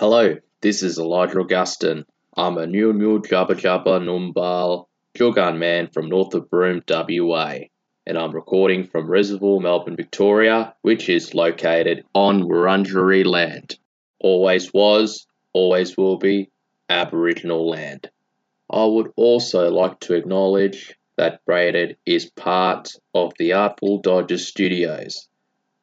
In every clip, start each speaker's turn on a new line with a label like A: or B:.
A: Hello, this is Elijah Augustin. I'm a Nyul Nyul Jabirr Jabirr Numbal Jugan man from north of Broome, WA, and I'm recording from Reservoir, Melbourne, Victoria, which is located on Wurundjeri land. Always was, always will be, Aboriginal land. I would also like to acknowledge that Braided is part of the Artful Dodgers Studios,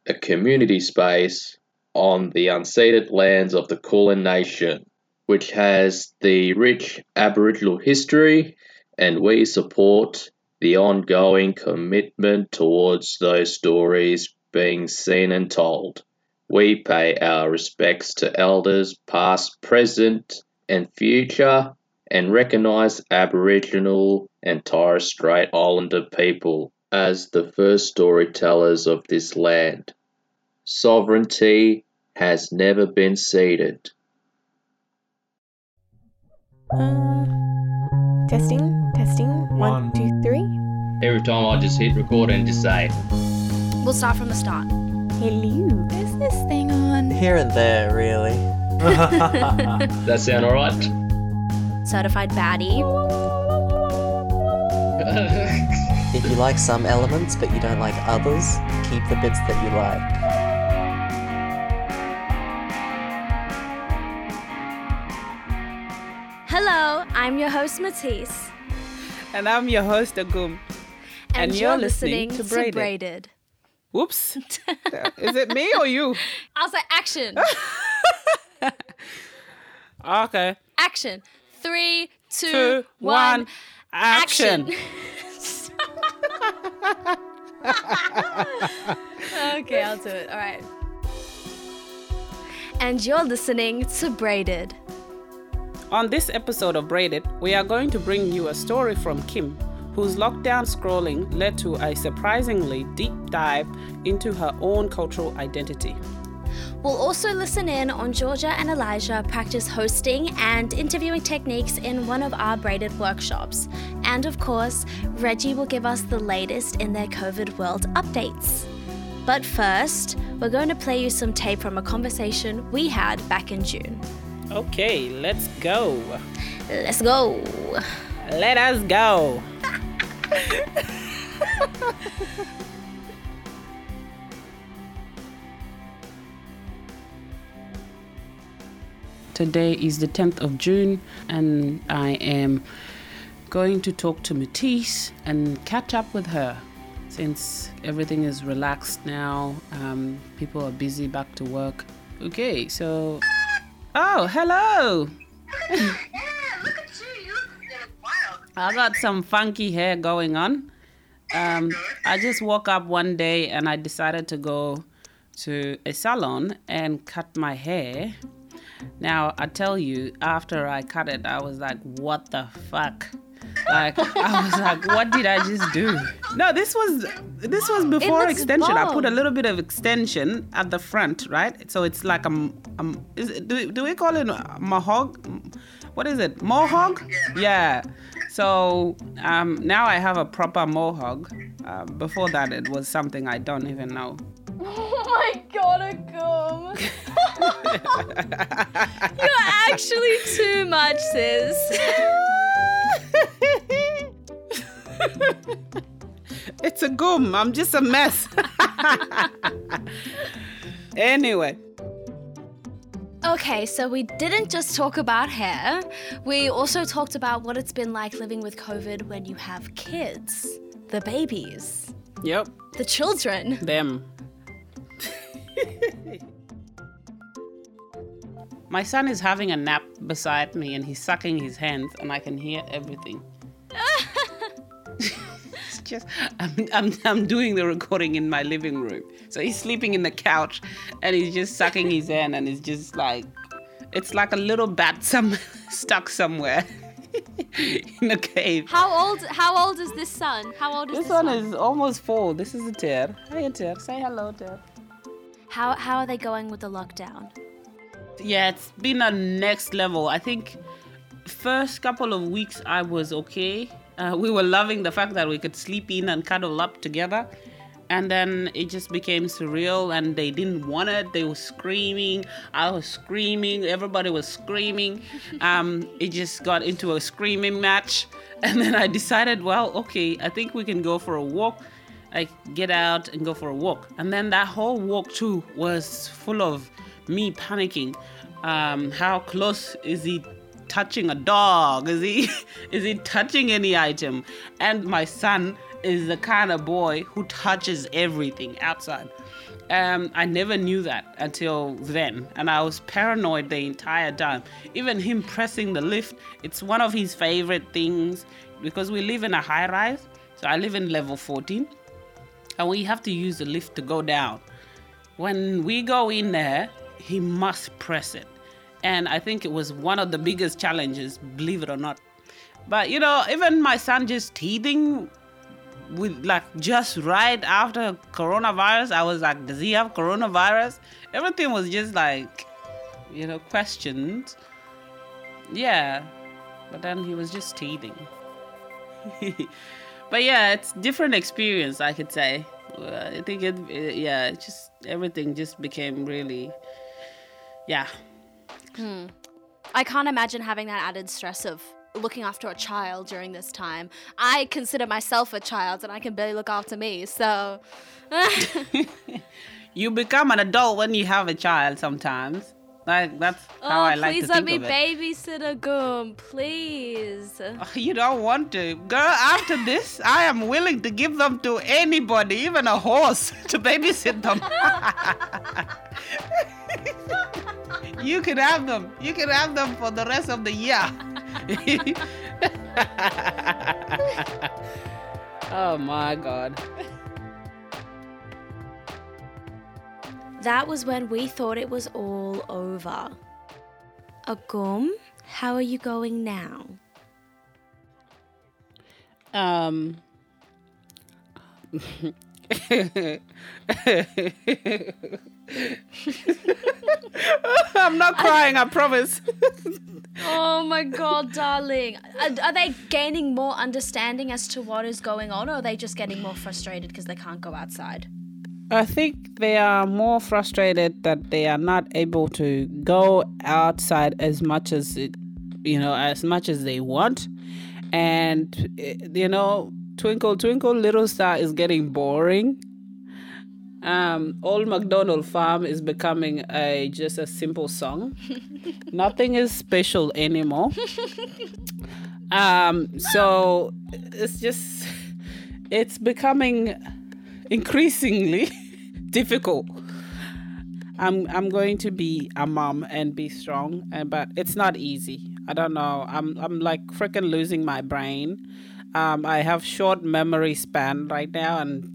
A: a community space on the unceded lands of the Kulin Nation, which has the rich Aboriginal history, and we support the ongoing commitment towards those stories being seen and told. We pay our respects to elders past, present, and future, and recognise Aboriginal and Torres Strait Islander people as the first storytellers of this land. Sovereignty has never been ceded.
B: Uh, testing, testing. One,
C: One.
B: two, three.
A: Every time I just hit record and just say,
D: We'll start from the start.
B: Hello. Is this thing on?
E: Here and there, really.
A: that sound alright?
D: Certified baddie.
E: If you like some elements but you don't like others, keep the bits that you like.
D: I'm your host Matisse.
C: and I'm your host, Agum. And you're listening to Braided.
D: Braided.
C: Whoops. Is it me or you?
D: I'll say action.
C: Okay.
D: action. Three, two,
C: Two,
D: one.
C: one, action.
D: okay, I'll do it. All right. And you're listening to Braided.
C: On this episode of Braided, we are going to bring you a story from Kim, whose lockdown scrolling led to a surprisingly deep dive into her own cultural identity.
D: We'll also listen in on Georgia and Elijah practice hosting and interviewing techniques in one of our braided workshops. And of course, Reggie will give us the latest in their COVID world updates. But first, we're going to play you some tape from a conversation we had back in June.
C: Okay, let's go.
D: Let's go.
C: Let us go. Today is the 10th of June, and I am going to talk to Matisse and catch up with her since everything is relaxed now. Um, people are busy back to work. Okay, so. Oh, hello!
F: Yeah, look at you. You look wild.
C: I got some funky hair going on. Um, I just woke up one day and I decided to go to a salon and cut my hair. Now, I tell you, after I cut it, I was like, what the fuck? Like, I was like, what did I just do? No, this was this was before
D: looks
C: extension. I put a little bit of extension at the front, right? So it's like a, m- um, is it, do, do we call it a mohawk? What is it? Mohawk? Yeah. So um, now I have a proper mohawk. Uh, before that, it was something I don't even know.
D: Oh my god, Agum. You're actually too much, sis.
C: It's a gum. I'm just a mess. anyway,
D: Okay, so we didn't just talk about hair, we also talked about what it's been like living with COVID when you have kids, the babies,
C: yep,
D: the children.
C: them. My son is having a nap beside me and he's sucking his hands, and I can hear everything. it's just, I'm, I'm, I'm doing the recording in my living room. So he's sleeping in the couch and he's just sucking his hand, and it's just like, it's like a little bat some, stuck somewhere in a cave.
D: How old how old is this son? How old is
C: This
D: this,
C: one is almost four. This is a tear. Hey, tear. Say hello, tear.
D: How how are they going with the lockdown?
C: Yeah, it's been a next level. I think first couple of weeks I was okay. Uh, we were loving the fact that we could sleep in and cuddle up together. and then it just became surreal and they didn't want it they were screaming i was screaming everybody was screaming um, it just got into a screaming match and then i decided well okay i think we can go for a walk like get out and go for a walk. And then that whole walk too was full of me panicking. Um, how close is he touching a dog? Is he is he touching any item? And my son is the kind of boy who touches everything outside. Um, I never knew that until then, and I was paranoid the entire time. Even him pressing the lift, it's one of his favorite things because we live in a high rise. So I live in level 14, and we have to use the lift to go down. When we go in there, he must press it. And I think it was one of the biggest challenges, believe it or not. But you know, even my son just teething with like just right after coronavirus, I was like, does he have coronavirus? Everything was just like, you know, questioned. Yeah. But then he was just teething. but yeah, it's different experience, I could say. Uh, I think it, it yeah, it just everything just became really, yeah,
D: I can't imagine having that added stress of looking after a child during this time. I consider myself a child and I can barely look after me. So
C: you become an adult when you have a child sometimes. Like that's oh, how
D: oh,
C: I like to think of it.
D: Please let me babysit Agum, please.
C: You don't want to. Girl, after this, I am willing to give them to anybody, even a horse, to babysit them. you can have them. You can have them for the rest of the year. oh my god.
D: That was when we thought it was all over. Agum, how are you going now?
C: Um. I'm not crying, I promise.
D: Oh my god, darling. Are, are they gaining more understanding as to what is going on, or are they just getting more frustrated because they can't go outside?
C: I think they are more frustrated that they are not able to go outside as much as it, you know, as much as they want. And eh, you know, Twinkle Twinkle Little Star is getting boring. Um, Old MacDonald Farm is becoming a just a simple song. Nothing is special anymore. Um, so it's just it's becoming increasingly difficult. I'm I'm going to be a mom and be strong, and but it's not easy. I don't know. I'm I'm like freaking losing my brain. Um, I have short memory span right now, and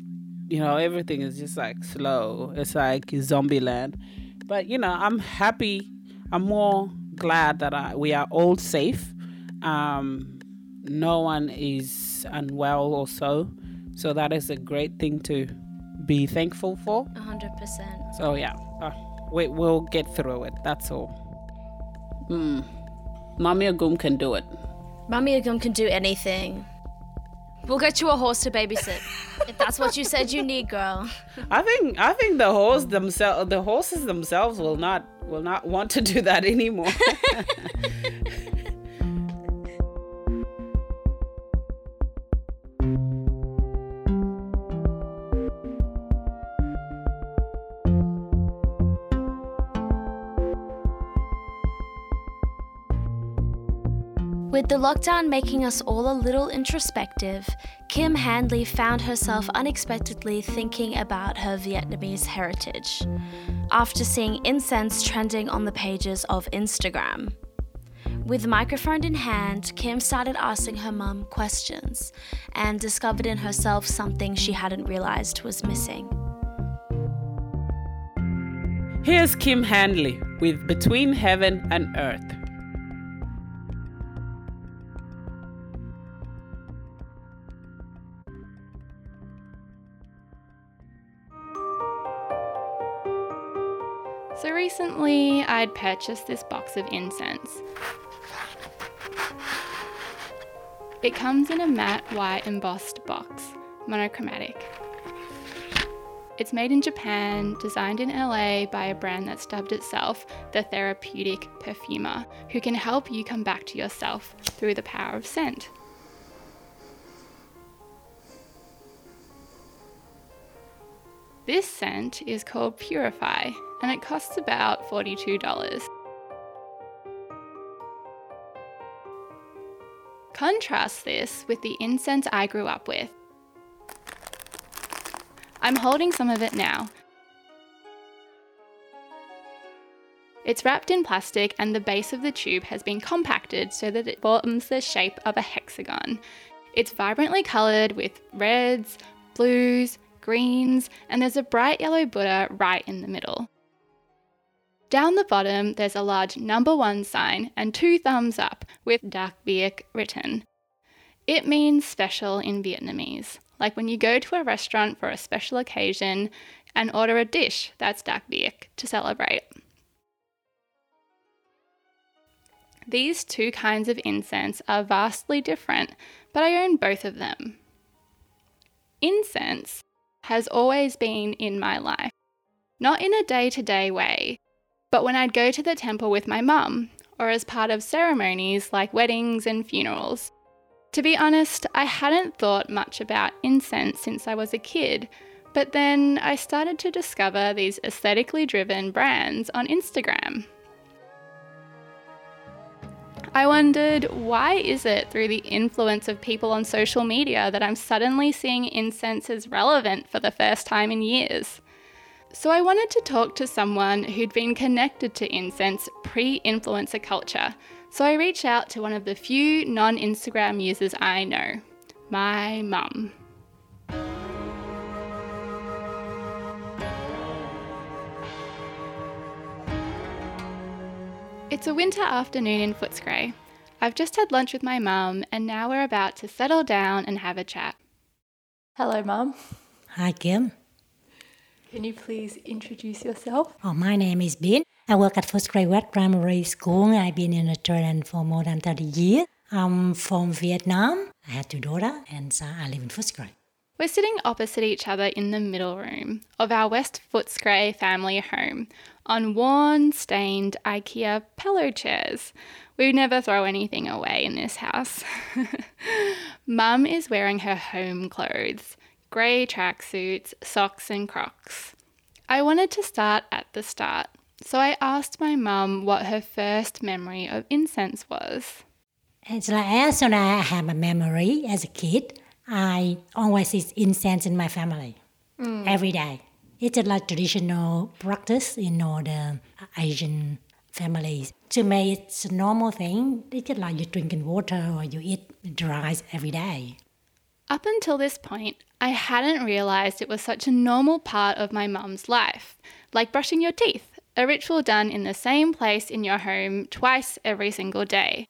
C: you know everything is just like slow. It's like zombie land. But you know, I'm happy. I'm more glad that I, we are all safe. Um, no one is unwell or so. So that is a great thing to be thankful for.
D: 100%.
C: So yeah, uh, we we'll get through it. That's all. Hmm. Mommy Agum can do it.
D: Mummy Agum can do anything. We'll get you a horse to babysit. if that's what you said you need, girl.
C: I think I think the horse themselves, the horses themselves, will not will not want to do that anymore.
D: With the lockdown making us all a little introspective, Kim Handley found herself unexpectedly thinking about her Vietnamese heritage after seeing incense trending on the pages of Instagram. With microphone in hand, Kim started asking her mum questions and discovered in herself something she hadn't realized was missing.
C: Here's Kim Handley with Between Heaven and Earth.
G: Recently, I'd purchased this box of incense. It comes in a matte white embossed box, monochromatic. It's made in Japan, designed in LA by a brand that's dubbed itself the Therapeutic Perfumer, who can help you come back to yourself through the power of scent. This scent is called Purify and it costs about $42. Contrast this with the incense I grew up with. I'm holding some of it now. It's wrapped in plastic and the base of the tube has been compacted so that it forms the shape of a hexagon. It's vibrantly coloured with reds, blues, greens, and there's a bright yellow Buddha right in the middle. Down the bottom, there's a large number one sign and two thumbs up with Đặc Biệt written. It means special in Vietnamese, like when you go to a restaurant for a special occasion and order a dish that's Đặc Biệt to celebrate. These two kinds of incense are vastly different, but I own both of them. Incense has always been in my life, not in a day to day way, but when I'd go to the temple with my mum, or as part of ceremonies like weddings and funerals. To be honest, I hadn't thought much about incense since I was a kid, but then I started to discover these aesthetically driven brands on Instagram. I wondered why is it through the influence of people on social media that I'm suddenly seeing incense as relevant for the first time in years? So I wanted to talk to someone who'd been connected to incense pre influencer culture. So I reached out to one of the few non Instagram users I know, my mum. It's a winter afternoon in Footscray. I've just had lunch with my mum, and now we're about to settle down and have a chat. Hello, mum.
H: Hi, Kim.
G: Can you please introduce yourself?
H: Oh, my name is Bin. I work at Footscray West Primary School. I've been in Australia for more than 30 years. I'm from Vietnam. I have two daughters, and so I live in Footscray.
G: We're sitting opposite each other in the middle room of our West Footscray family home on worn, stained IKEA pillow chairs. We never throw anything away in this house. Mum is wearing her home clothes grey tracksuits, socks, and crocs. I wanted to start at the start, so I asked my mum what her first memory of incense was.
H: It's like as soon as I have a memory as a kid, I always eat incense in my family hmm. every day. It's a like traditional practice in all the Asian families. To me, it's a normal thing. It's just like you're drinking water or you eat rice every day.
G: Up until this point, I hadn't realised it was such a normal part of my mum's life, like brushing your teeth, a ritual done in the same place in your home twice every single day.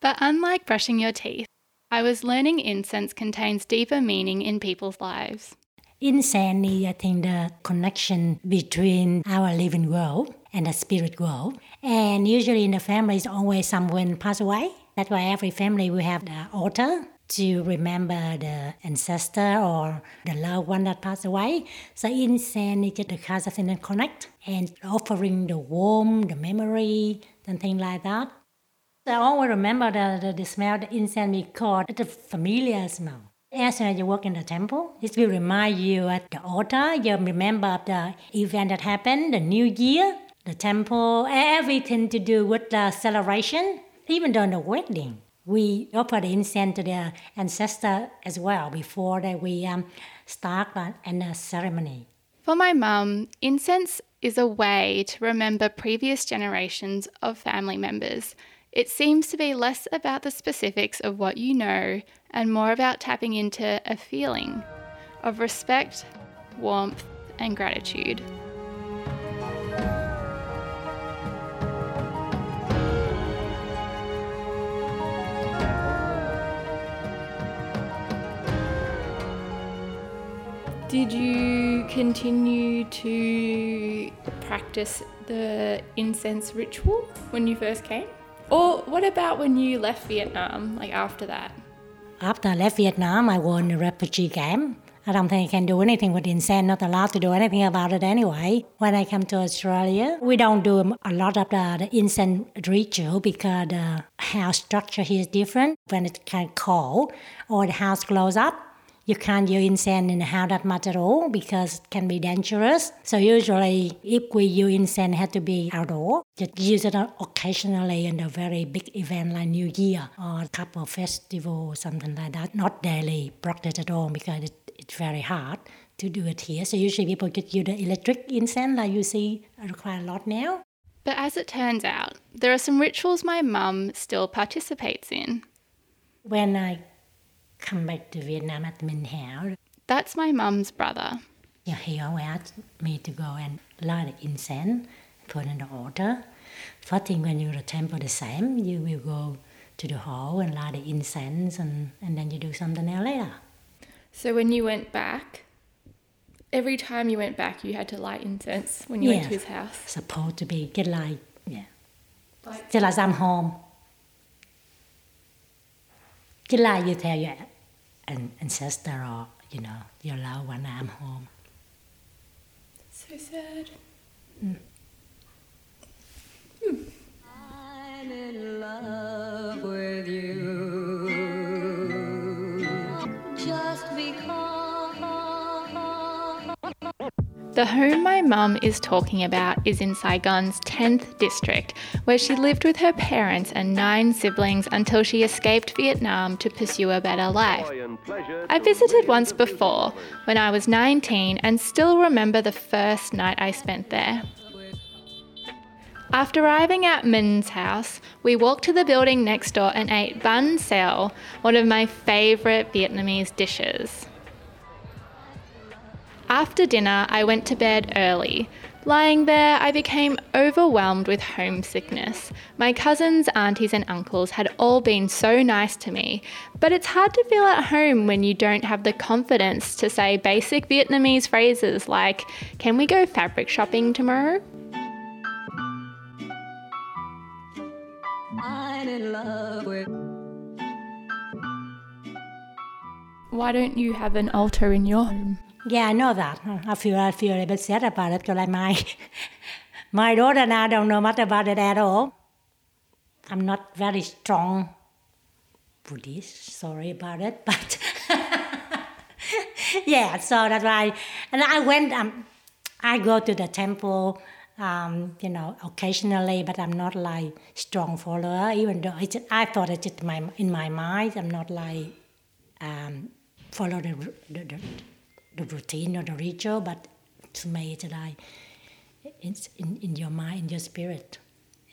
G: But unlike brushing your teeth, I was learning incense contains deeper meaning in people's lives.
H: Incense I think, the connection between our living world and the spirit world. And usually in the family, it's always someone pass away. That's why every family will have the altar to remember the ancestor or the loved one that passed away. So just the thing that connect and offering the warmth, the memory, and things like that. I always remember the, the, the smell the incense because it's a familiar smell. As soon as you walk in the temple, it will remind you at the altar, you remember the event that happened, the new year, the temple, everything to do with the celebration, even during the wedding. We offer the incense to the ancestor as well before that we um, start uh, the ceremony.
G: For my mum, incense is a way to remember previous generations of family members. It seems to be less about the specifics of what you know and more about tapping into a feeling of respect, warmth, and gratitude. Did you continue to practice the incense ritual when you first came? Or what about when you left Vietnam, like after that?
H: After I left Vietnam, I in a refugee camp. I don't think I can do anything with incense, not allowed to do anything about it anyway. When I come to Australia, we don't do a lot of the, the incense ritual because the house structure here is different. When it can cold or the house close up, you can't use incense in the house that much at all because it can be dangerous. So usually, if we use incense, it has to be outdoor. Just use it occasionally in a very big event like New Year or a couple of festival or something like that. Not daily practice at all because it, it's very hard to do it here. So usually people just use the electric incense like you see quite a lot now.
G: But as it turns out, there are some rituals my mum still participates in.
H: When I come back to Vietnam at Minh Hao,
G: That's my mum's brother.
H: yeah, he always asked me to go and light the incense, put in the altar. First thing when at the temple, the same, you will go to the hall and light the incense, and, and then you do something else later.
G: So when you went back, every time you went back, you had to light incense when you went to his house.
H: Supposed to be get like, yeah. Just like I'm home. Just like you tell your an- ancestor or, you know, your loved one, I'm home.
G: So sad. Mm. Hmm. The home my mum is talking about is in Saigon's 10th district, where she lived with her parents and nine siblings until she escaped Vietnam to pursue a better life. I visited once before, when I was 19, and still remember the first night I spent there. After arriving at Min's house, we walked to the building next door and ate bun sao, one of my favourite Vietnamese dishes. After dinner, I went to bed early. Lying there, I became overwhelmed with homesickness. My cousins, aunties, and uncles had all been so nice to me, but it's hard to feel at home when you don't have the confidence to say basic Vietnamese phrases like, Can we go fabric shopping tomorrow? Why don't you have an altar in your home?
H: Yeah, I know that. I feel I feel a bit sad about it because like my my daughter and I don't know much about it at all. I'm not very strong Buddhist. Sorry about it, but yeah. So that's why. And I went. Um, I go to the temple. Um, you know, occasionally, but I'm not like strong follower. Even though it's, I thought it's just my in my mind. I'm not like um, follow the, the, the the routine or the ritual, but to me it's like it's in, in your mind, in your spirit.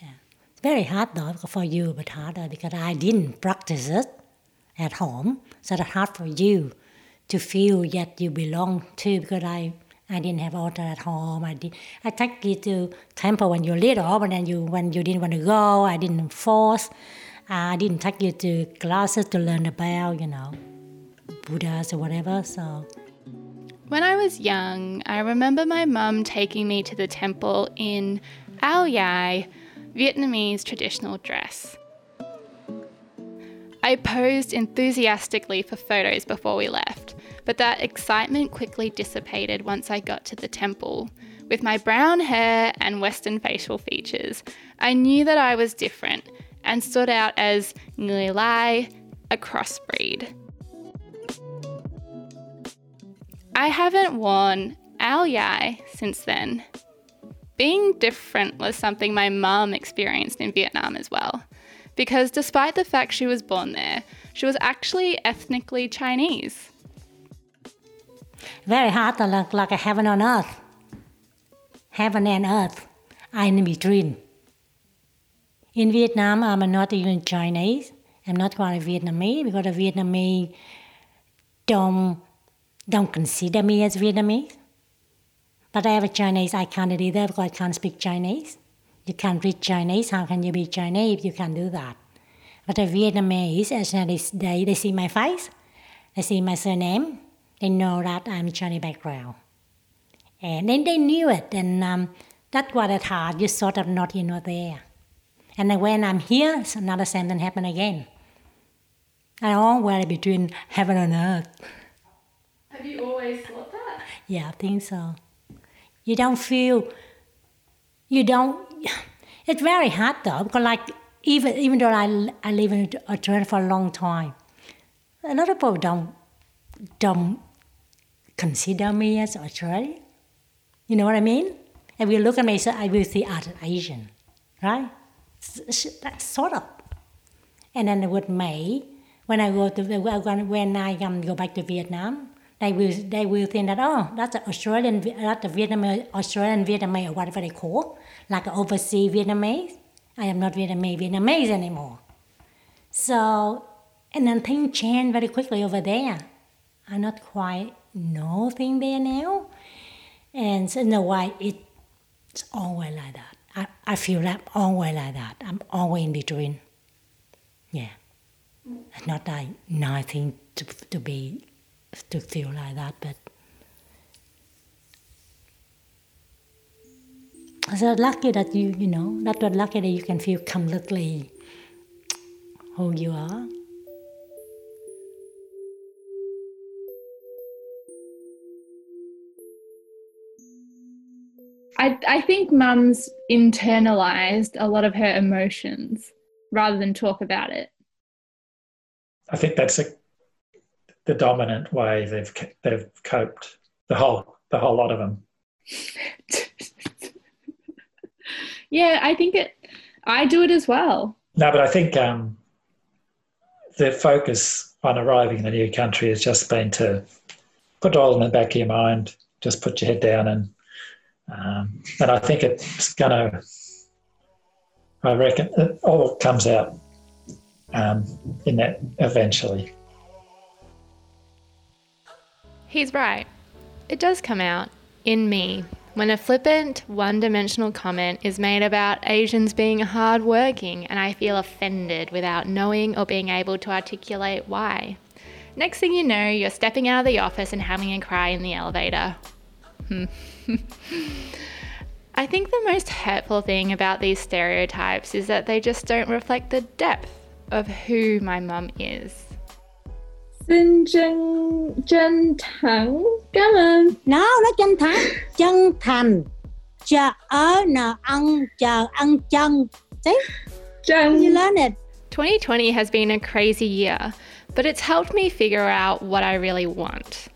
H: Yeah. Very hard though for you, but harder because I didn't practice it at home. So it's hard for you to feel that you belong to because I I didn't have altar at home. I did I take you to temple when you're little, but then you when you didn't want to go, I didn't force. I didn't take you to classes to learn about, you know, Buddhas or whatever. So
G: When I was young, I remember my mum taking me to the temple in Ao Dai, Vietnamese traditional dress. I posed enthusiastically for photos before we left, but that excitement quickly dissipated once I got to the temple. With my brown hair and Western facial features, I knew that I was different and stood out as người lai, a crossbreed. I haven't worn Ao Dai since then. Being different was something my mum experienced in Vietnam as well, because despite the fact she was born there, she was actually ethnically Chinese.
H: very hard to look like a heaven on earth. Heaven and earth are in between. In Vietnam, I'm not even Chinese. I'm not quite a Vietnamese because the Vietnamese don't don't consider me as Vietnamese. But I have a Chinese, I can't either because I can't speak Chinese. You can't read Chinese, how can you be Chinese if you can't do that? But the Vietnamese, as soon they, they see my face, they see my surname, they know that I'm Chinese background. And then they knew it, and um, that's why it's hard, you sort of not here nor there. And then when I'm here, another same thing happen again. I always between heaven and earth.
G: Have you always thought that?
H: Yeah, I think so. You don't feel, you don't, it's very hard though, because like, even, even though I, I live in Australia for a long time, a lot of people don't, don't consider me as Australian. You know what I mean? If you look at me, so I will see as Asian, right? That's sort of. And then with me, when I go to when I go back to Vietnam, they will they will think that oh that's an Australian that's a Vietnamese Australian Vietnamese or whatever they call like overseas Vietnamese. I am not Vietnamese Vietnamese anymore. So and then things change very quickly over there. I'm not quite know thing there now, and so in a way it's always like that. I, I feel like always like that. I'm always in between. Yeah. It's not like nothing to, to be to feel like that, but so lucky that you you know that was lucky that you can feel completely who you are.
G: I, I think mum's internalized a lot of her emotions rather than talk about it.
I: I think that's a, the dominant way they've they've coped. The whole the whole lot of them.
G: yeah, I think it, I do it as well.
I: No, but I think um, the focus on arriving in a new country has just been to put all in the back of your mind. Just put your head down and um, and I think it's going to. I reckon it all comes out um, in that eventually.
G: He's right. It does come out in me when a flippant, one dimensional comment is made about Asians being hardworking and I feel offended without knowing or being able to articulate why. Next thing you know, you're stepping out of the office and having a cry in the elevator. Hmm. I think the most hurtful thing about these stereotypes is that they just don't reflect the depth of who my mum is.
J: Xin chân chân thẳng cảm ơn.
H: No, nó chân thành, chân thành. Chờ ở nờ ăn, chờ ăn chân. See?
J: Chân.
H: You learn it.
G: 2020 has been a crazy year, but it's helped me figure out what I really want.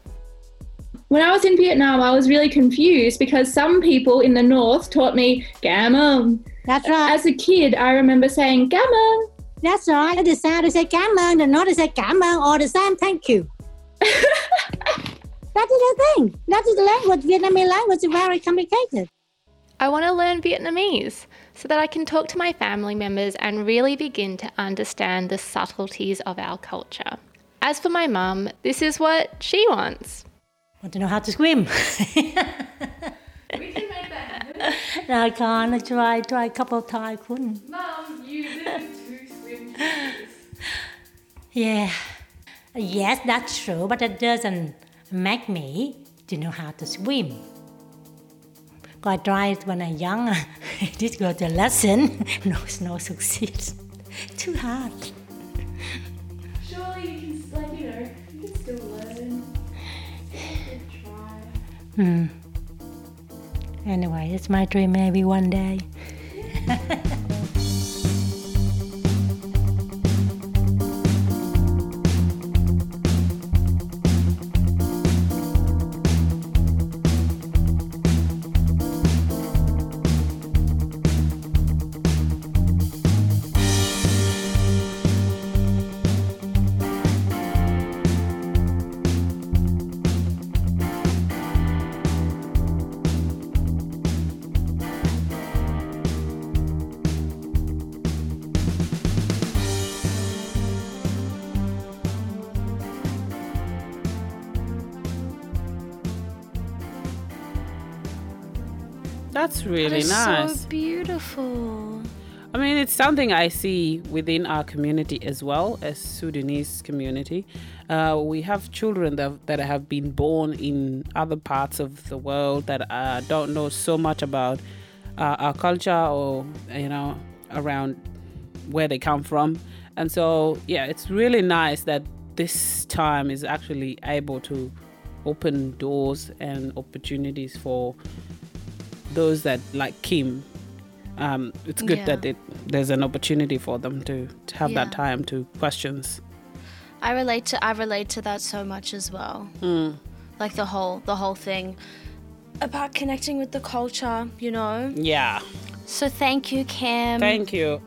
J: When I was in Vietnam, I was really confused because some people in the north taught me cảm ơn.
H: That's right.
J: As a kid, I remember saying cảm ơn.
H: That's right. At the south, they say cảm ơn. The north, they say cảm ơn or the same thank you. that is the thing. That is the language. Vietnamese language is very complicated.
G: I want to learn Vietnamese so that I can talk to my family members and really begin to understand the subtleties of our culture. As for my mum, this is what she wants.
H: Want to know how to swim?
G: We can make that happen.
H: I can't. I tried, tried a couple of times, couldn't. Yeah. Yes, that's true, but it doesn't make me to know how to swim. I tried when I'm young. I did go to lesson. No, no succeed. Too hard.
G: Surely you can, like, you know, you can still learn. try.
H: Hmm. Anyway, it's my dream maybe one day.
C: That's really
D: That is
C: nice.
D: so beautiful.
C: I mean, it's something I see within our community as well as Sudanese community. Uh, we have children that, that have been born in other parts of the world that uh, don't know so much about uh, our culture or you know around where they come from, and so yeah, it's really nice that this time is actually able to open doors and opportunities for those that like Kim. Um, it's good
D: Yeah.
C: that it, there's an opportunity for them to, to have
D: Yeah.
C: that time to questions.
D: I relate to I relate to that so much as well.
C: Mm.
D: Like the whole the whole thing about connecting with the culture, you know.
C: Yeah.
D: So thank you, Kim.
C: Thank you.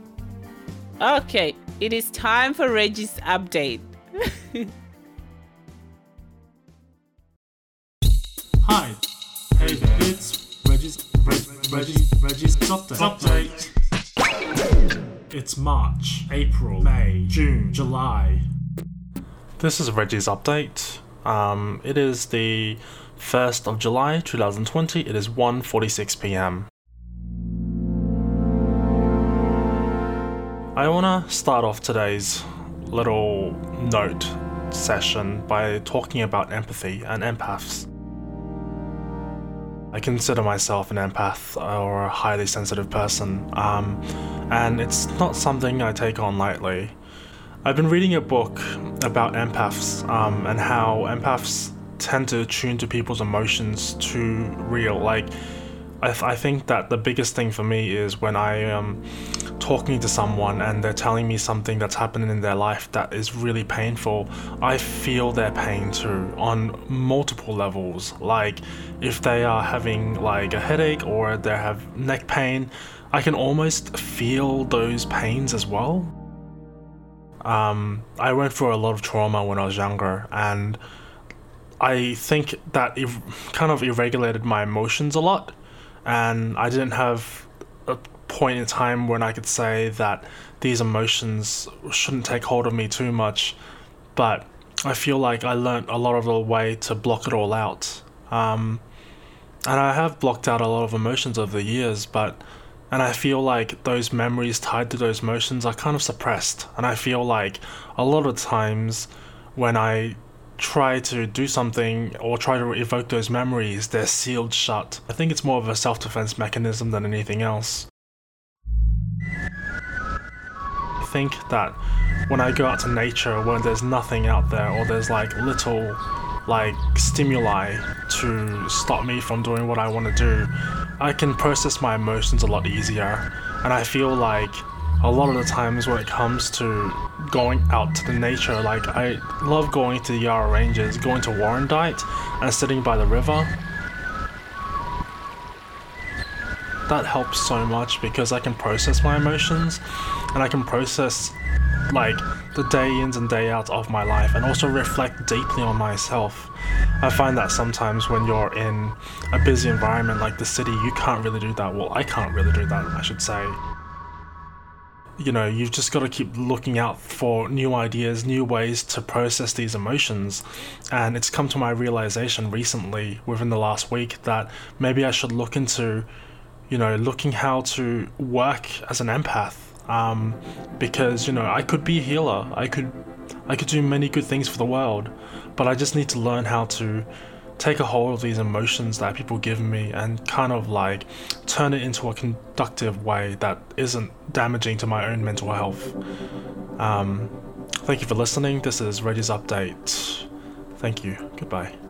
C: Okay, it is time for Reggie's update.
K: Hi. Hey there. It's Reggie's Reg, Reggie's Reggie's update. update. It's March, April, May, June, July. This is Reggie's update. Um, it is the 1st of July 2020. It is 1:46 p.m. I want to start off today's little note session by talking about empathy and empaths. I consider myself an empath or a highly sensitive person, um, and it's not something I take on lightly. I've been reading a book about empaths um, and how empaths tend to tune to people's emotions too real. Like, I, th- I think that the biggest thing for me is when I am talking to someone and they're telling me something that's happening in their life that is really painful. I feel their pain too on multiple levels. Like, if they are having like a headache or they have neck pain, I can almost feel those pains as well. Um, I went through a lot of trauma when I was younger, and I think that it kind of irregulated my emotions a lot, and I didn't have a point in time when I could say that these emotions shouldn't take hold of me too much, but I feel like I learnt a lot of the way to block it all out. Um, and I have blocked out a lot of emotions over the years, but and I feel like those memories tied to those emotions are kind of suppressed. And I feel like a lot of times when I try to do something or try to evoke those memories, they're sealed shut. I think it's more of a self defense mechanism than anything else. I think that when I go out to nature when there's nothing out there or there's like little like stimuli to stop me from doing what I want to do, I can process my emotions a lot easier. And I feel like a lot of the times when it comes to going out to the nature, like I love going to the Yarra Ranges, going to Warrandyte and sitting by the river. That helps so much because I can process my emotions and I can process like the day ins and day outs of my life and also reflect deeply on myself. I find that sometimes when you're in a busy environment like the city, you can't really do that. Well, I can't really do that, I should say. You know, you've just got to keep looking out for new ideas, new ways to process these emotions. And it's come to my realization recently, within the last week, that maybe I should look into, you know, looking how to work as an empath um, because you know I could be a healer. I could I could do many good things for the world, but I just need to learn how to take a hold of these emotions that people give me and kind of like turn it into a conductive way that isn't damaging to my own mental health. Um, thank you for listening. This is Reggie's update. Thank you. Goodbye.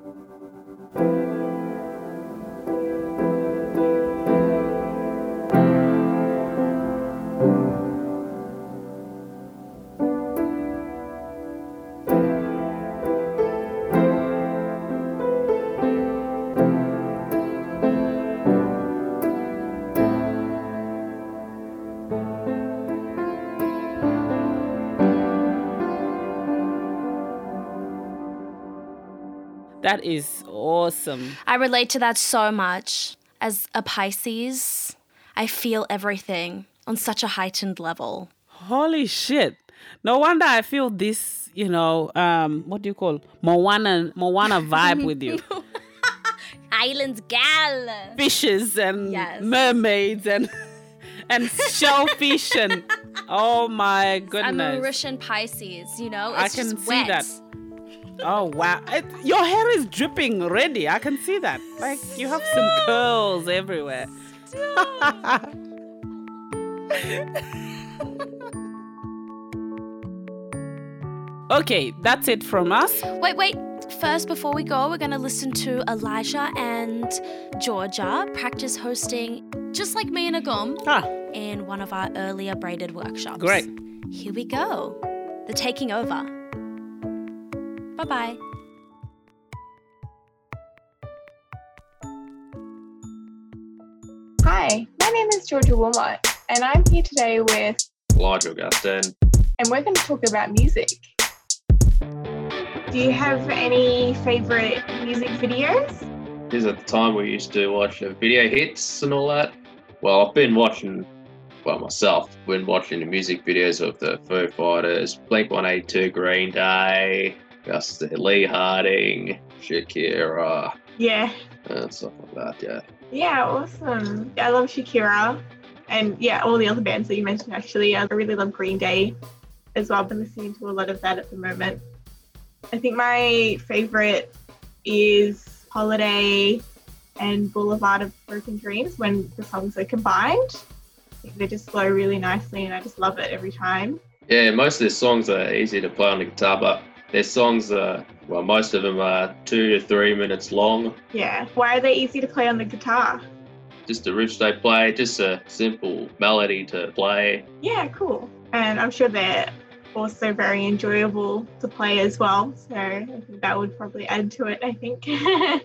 C: That is awesome.
D: I relate to that so much. As a Pisces, I feel everything on such a heightened level.
C: Holy shit. No wonder I feel this, you know, um, what do you call Moana Moana vibe with you.
D: Islands gal.
C: Fishes and
D: Yes.
C: mermaids and and shellfish and oh my goodness.
D: I'm
C: goodness.
D: Mauritian Pisces, you know?
C: I
D: It's
C: can
D: just
C: see
D: wet.
C: that. Oh wow. It, your hair is dripping already. I can see that. Like you have some curls everywhere. okay, that's it from us.
D: Wait, wait. First, before we go, we're going to listen to Elijah and Georgia practice hosting, just like me and Agum,
C: Ah.
D: in one of our earlier braided workshops.
C: Great.
D: Here we go. The taking over. Bye bye.
L: Hi, my name is Georgia Wilmot, and I'm here today with,
A: Elijah Augustine.
L: and we're going to talk about music. Do you have any favorite music videos?
A: Is at the time we used to watch the video hits and all that. Well, I've been watching, well, myself, been watching the music videos of the Foo Fighters, Blink 182, Green Day, just Lee Harding, Shakira,
L: Yeah.
A: and stuff like that, yeah.
L: Yeah, awesome. I love Shakira, and yeah, all the other bands that you mentioned actually. I really love Green Day as well. I've been listening to a lot of that at the moment. I think my favorite is Holiday and Boulevard of Broken Dreams when the songs are combined. They just flow really nicely, and I just love it every time.
A: Yeah, most of their songs are easy to play on the guitar, but their songs are, well, most of them are two to three minutes long.
L: Yeah. Why are they easy to play on the guitar?
A: Just the riffs they play, just a simple melody to play.
L: Yeah, cool. And I'm sure they're also very enjoyable to play as well. So I think that would probably add to it, I think.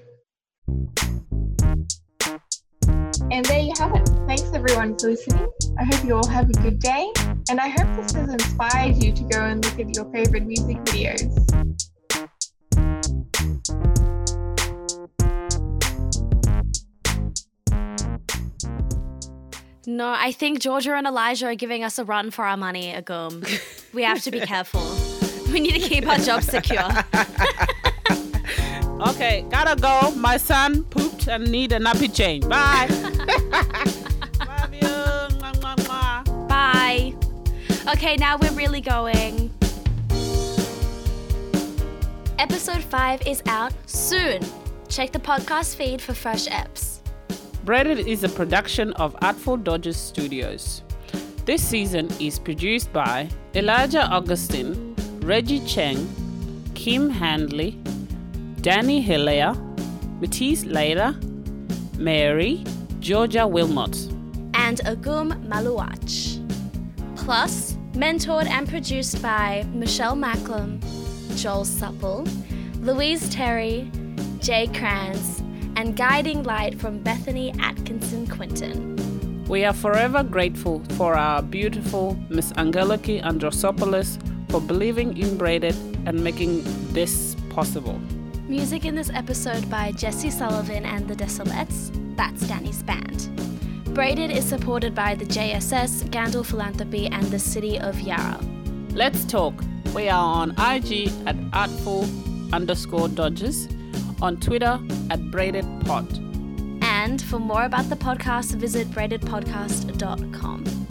L: and there you have it. Thanks everyone for listening. I hope you all have a good day. And I hope this has inspired you to go and look at your favorite music videos.
D: No, I think Georgia and Elijah are giving us a run for our money, Agum. We have to be careful. We need to keep our jobs secure.
C: Okay, gotta go. My son pooped and need a nappy change. Bye. Love you. Mwah, mwah, mwah.
D: Bye. Okay, now we're really going. Episode 5 is out soon. Check the podcast feed for fresh eps.
C: Braided is a production of Artful Dodgers Studios. This season is produced by Elijah Augustine, Reggie Cheng, Kim Handley, Danny Hilaire, Matisse Leila, Mary, Georgia Wilmot.
D: and Agum Maluach. Plus, mentored and produced by Michelle Macklem, Joel Supple, Louise Terry, Jay Kranz, and guiding light from Bethany Atkinson Quinton.
C: We are forever grateful for our beautiful Miss Angeliki Androsopoulos for believing in Braided and making this possible.
D: Music in this episode by Jesse Sullivan and the Desolates. That's Danny's band. Braided is supported by the JSS, Gandel Philanthropy, and the City of Yarra.
C: Let's talk. We are on IG at artful underscore dodges, on Twitter at braided pod.
D: And for more about the podcast, visit braidedpodcast.com.